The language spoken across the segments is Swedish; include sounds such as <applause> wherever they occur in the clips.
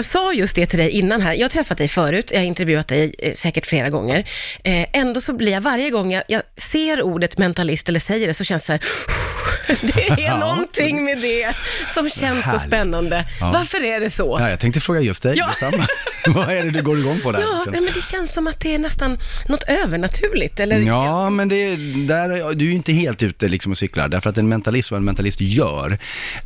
Jag sa just det till dig innan här. Jag har träffat dig förut, jag har intervjuat dig eh, säkert flera gånger. Eh, ändå så blir jag varje gång jag, jag ser ordet mentalist eller säger det så känns det så här, <laughs> det är Ja. någonting med det som känns så Härligt. spännande. Ja. Varför är det så? Ja, jag tänkte fråga just dig Ja. detsamma. <laughs> Vad är det du går igång på där? Ja, nej, men det känns som att det är nästan något övernaturligt, eller? Ja, men det, där, du är ju inte helt ute liksom och cyklar, därför att en mentalist, vad en mentalist gör,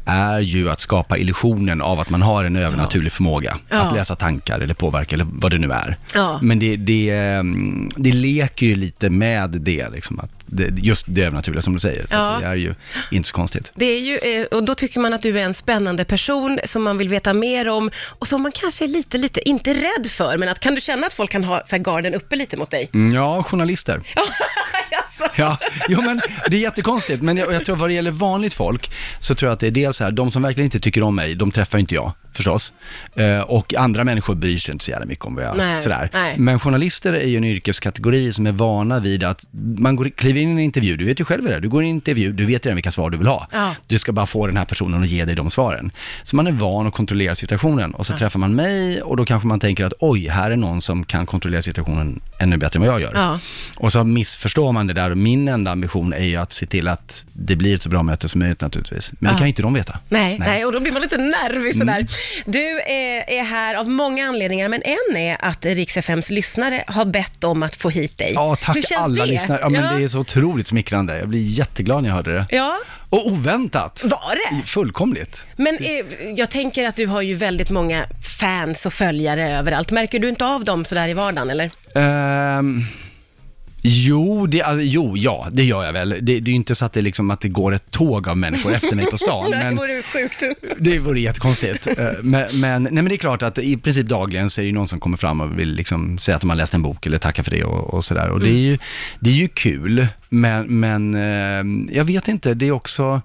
är ju att skapa illusionen av att man har en övernaturlig förmåga Ja. att läsa tankar eller påverka eller vad det nu är. Ja. Men det, det, mm, det leker ju lite med det, liksom, att det, just det övernaturliga som du säger, så Ja. det är ju inte så konstigt. Det är ju, eh, och då tycker man att du är en spännande person som man vill veta mer om och som man kanske är lite, lite, inte rädd för, men att kan du känna att folk kan ha så här, garden uppe lite mot dig? Mm, Ja, journalister. <laughs> Ja, jo men det är jättekonstigt, men jag, jag tror vad det gäller vanligt folk, så tror jag att det är dels så här, de som verkligen inte tycker om mig, de träffar inte jag, förstås. Eh, och andra människor bryr sig inte så jävla mycket om vad jag, Nej, sådär. nej. Men journalister är ju en yrkeskategori som är vana vid att man går, kliver in i en intervju, du vet ju själv det är, du går in i en intervju, du vet redan vilka svar du vill ha. Ja. Du ska bara få den här personen att ge dig de svaren. Så man är van att kontrollera situationen och så träffar man mig och då kanske man tänker att oj, här är någon som kan kontrollera situationen ännu bättre än vad jag gör. Ja. Och så missförstår man det där och min enda ambition är ju att se till att det blir ett så bra möte som möjligt naturligtvis. Men det Ja. kan ju inte de veta. Nej, nej. och då blir man lite nervig sådär. Mm. Du är, är här av många anledningar, men en är att Rix FMs lyssnare har bett om att få hit dig. Ja, Hur tack känns alla det? lyssnare. Ja, men det är så otroligt smickrande. Jag blir jätteglad när jag hörde det. Ja, Och oväntat. var det? Fullkomligt. Men eh, jag tänker att du har ju väldigt många fans och följare överallt. Märker du inte av dem sådär i vardagen, eller? Ehm, jo, det, alltså, jo, ja, det gör jag väl. Det, det är ju inte så att det, liksom, att det går ett tåg av människor efter mig på stan. <laughs> Nej, det men, vore sjukt. Det vore jättekonstigt. Eh, men, men, nej, men det är klart att i princip dagligen så är det ju någon som kommer fram och vill liksom säga att de har läst en bok eller tacka för det och, och sådär. Och det, är ju, det är ju kul, men, men eh, jag vet inte, det är också...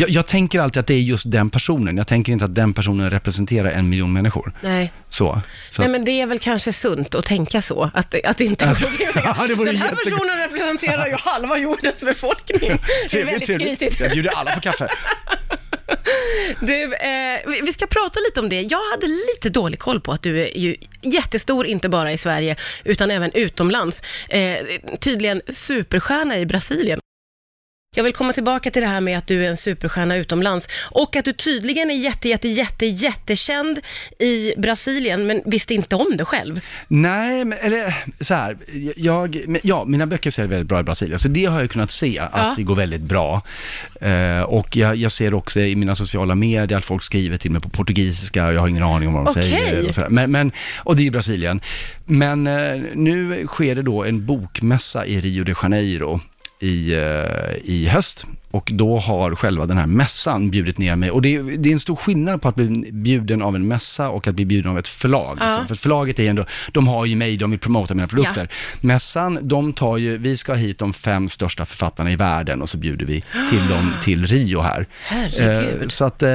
Jag, jag tänker alltid att det är just den personen. Jag tänker inte att den personen representerar en miljon människor. Nej. Så. så Nej, men det är väl kanske sunt att tänka så, att, att det inte Ja, det Den här jätte- personen representerar ju halva jordens befolkning. Det är väldigt skrytigt. Jag bjuder alla på kaffe. <laughs> Du, eh, vi- vi ska prata lite om det. Jag hade lite dålig koll på att du är ju jättestor, inte bara i Sverige, utan även utomlands. Eh, tydligen superstjärna i Brasilien. Jag vill komma tillbaka till det här med att du är en superstjärna utomlands och att du tydligen är jätte, jätte, jätte, jättekänd i Brasilien, men visste inte om det själv. Nej, men, eller så här, jag, ja, mina böcker ser väldigt bra i Brasilien, så det har jag kunnat se, att Ja. det går väldigt bra. Eh, och jag, jag ser också i mina sociala medier att folk skriver till mig på portugisiska, jag har ingen aning om vad de Okej. säger. Och, så. Men, men, och det är i Brasilien. Men eh, nu sker det då en bokmässa i Rio de Janeiro i, eh, i höst. Och då har själva den här mässan bjudit ner mig. Och det, är- det är en stor skillnad på att bli bjuden av en mässa och att bli bjuden av ett förlag. Ja. Liksom. För förlaget är ändå, de har ju mig, de vill promota mina produkter. Mässan, de tar ju, vi ska hit de fem största författarna i världen och så bjuder vi till dem <gasps> till Rio här. Eh, så att eh,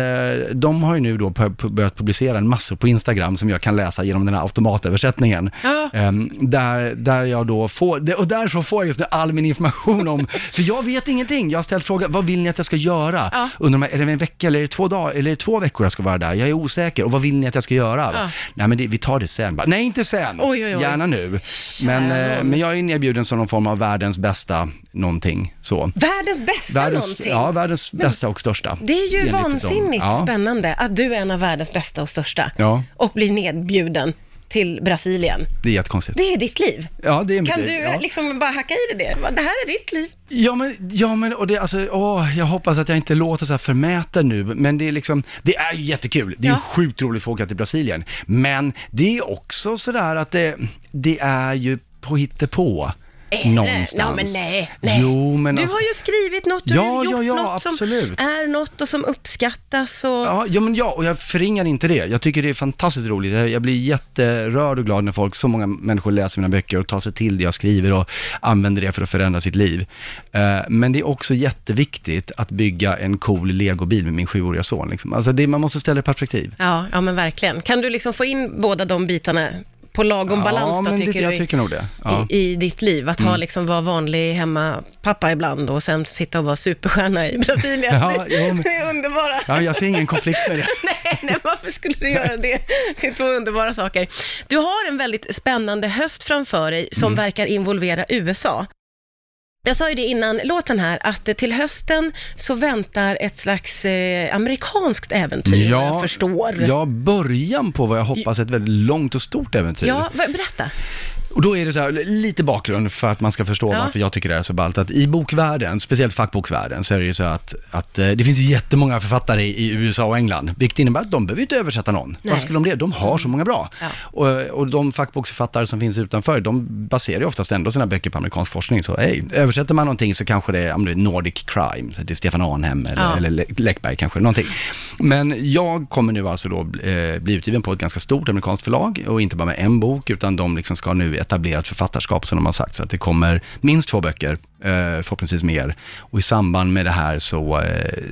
de har ju nu då börjat publicera en massor på Instagram som jag kan läsa genom den här automatöversättningen. Ja. Eh, där, där jag då får, och därifrån får jag just nu all min information om, <laughs> för jag vet ingenting. Jag har ställt frågan, vad vill ni att jag ska göra? Ja. Här, är det en vecka eller är det två dagar, eller är det två veckor jag ska vara där? Jag är osäker. Och vad vill ni att jag ska göra? Ja. Nej men det, vi tar det sen. Bara, Nej inte sen, Oj, oj, oj. gärna nu. Men, eh, men jag är nedbjuden som någon form av världens bästa någonting. Så. Världens bästa Världens, någonting. ja, världens bästa och största. Det är ju vansinnigt Ja. spännande att du är en av världens bästa och största Ja. och blir nedbjuden till Brasilien. Det är jättekonstigt. Det är ditt liv. Ja, det är mitt Kan liv, du ja. liksom bara hacka i det? det? Det här är ditt liv. Ja men, ja men och det, alltså, åh, jag hoppas att jag inte låter så här förmäten nu, men det är liksom, det är ju jättekul. Det är Ja. ju sjukt roligt att få åka till Brasilien. Men det är också sådär att det, det är ju på hittepå. Är det? Någonstans. Ja, men nej, nej. Jo, men Du alltså, har ju skrivit något, du Ja, har gjort ja, något som absolut. är något och som uppskattas och... Ja, ja, men ja, och jag förringar inte det. Jag tycker det är fantastiskt roligt. Jag, jag blir jätterörd och glad när folk, så många människor läser mina böcker och tar sig till det jag skriver och använder det för att förändra sitt liv. Eh, men det är också jätteviktigt att bygga en cool legobil med min sjuåriga son. Liksom. Alltså det, man måste ställa det i perspektiv. Ja, ja, men verkligen. Kan du liksom få in båda de bitarna på lagom balans ja, då, men tycker det, du? jag tycker nog det. Ja. Mm. i, i ditt liv, att ha liksom vara vanlig hemma pappa ibland och sen sitta och vara superstjärna i Brasilien. <laughs> Ja, men- det är underbara. Ja, jag ser ingen konflikt med det. <laughs> nej, nej, varför skulle du göra det? Det är två underbara saker. Du har en väldigt spännande höst framför dig som Mm. verkar involvera USA. Jag sa ju det innan låten här, att till hösten så väntar ett slags eh, amerikanskt äventyr, vad jag förstår. Ja, början på vad jag hoppas är ett väldigt långt och stort äventyr. Ja, berätta. Och då är det så här, lite bakgrund för att man ska förstå Ja. varför jag tycker det är så ballt. Att i bokvärlden, speciellt fackboksvärlden, så är det ju så att, att eh, det finns ju jättemånga författare i, i USA och England, vilket innebär att de behöver ju inte översätta någon. Nej. Varför skulle de det? De har så många bra. Ja. Och, och de fackboksförfattare som finns utanför, de baserar ju oftast ändå sina böcker på amerikansk forskning. Så hej, översätter man någonting så kanske det är, om det är Nordic Crime, så det är Stefan Arnhem eller, Ja. eller Le- Läckberg kanske, någonting. Men jag kommer nu alltså då eh, bli utgiven på ett ganska stort amerikanskt förlag och inte bara med en bok, utan de liksom ska nu etablerat författarskap som de har sagt. Så att det kommer minst två böcker, förhoppningsvis mer. Och i samband med det här så eh,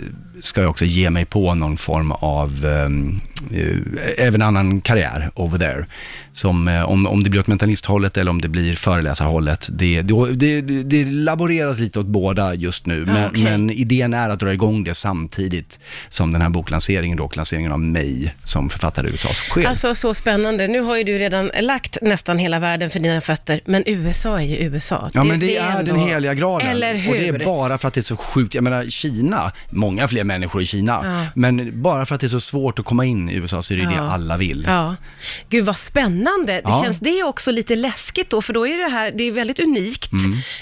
ska jag också ge mig på någon form av, eh, även annan karriär over there. Som, eh, om, om det blir åt mentalisthållet eller om det blir föreläsarhållet, det, det, det, det, laboreras lite åt båda just nu. Men, okej. men idén är att dra igång det samtidigt som den här boklanseringen då, lanseringen av mig som författare i USA sker. Alltså så spännande. Nu har ju du redan lagt nästan hela världen för dina fötter, men USA är ju USA. Ja, men det, är, ändå- den heliga graden. Eller hur? Och det är bara för att det är så sjukt. Jag menar, Kina, många fler människor i Kina. Ja. Men bara för att det är så svårt att komma in i USA så är det ju det Ja. alla vill. Ja. Gud vad spännande. Det Ja. känns det också lite läskigt då, för då är det här, det är väldigt unikt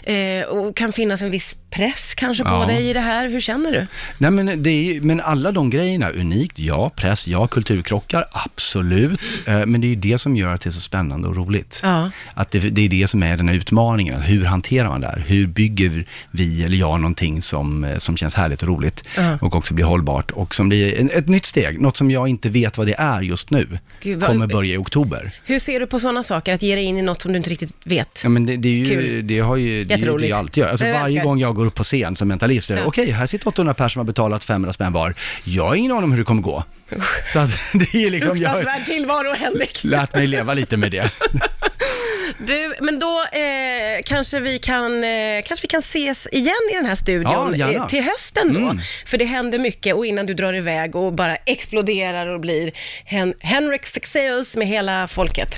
eh, och kan finnas en viss press kanske på. Ja. dig i det här. Hur känner du? Nej, men, det är, men alla de grejerna, unikt, ja, press, ja, kulturkrockar, absolut. Eh, Men det är ju det som gör att det är så spännande och roligt. Ja. Att det, det är det som är den här utmaningen. Hur hanterar man det här? Hur bygger vi eller jag någonting som, eh, som känns härligt och roligt Ja. och också blir hållbart och som blir ett nytt steg, något som jag inte vet vad det är just nu, Gud, vad- kommer börja i oktober. Hur ser du på sådana saker, att ge dig in i något som du inte riktigt vet? Ja, men det, det är ju, Kul. det har ju, det är ju det jag alltid gör. Alltså varje gång jag går upp på scen som mentalist, Ja. okej, här sitter 800 personer som har betalat 500 spänn var. Jag har ingen aning om hur det kommer gå. Så att <laughs> det är liksom, jag har Fruktansvärd tillvaro, Henrik. lärt mig leva lite med det. <laughs> Du, men då eh, kanske, vi kan, eh, kanske vi kan ses igen i den här Ja, studion gärna. eh, till hösten då. Mm. För det händer mycket och innan du drar iväg och bara exploderar och blir Hen- Henrik Fexeus med hela folket.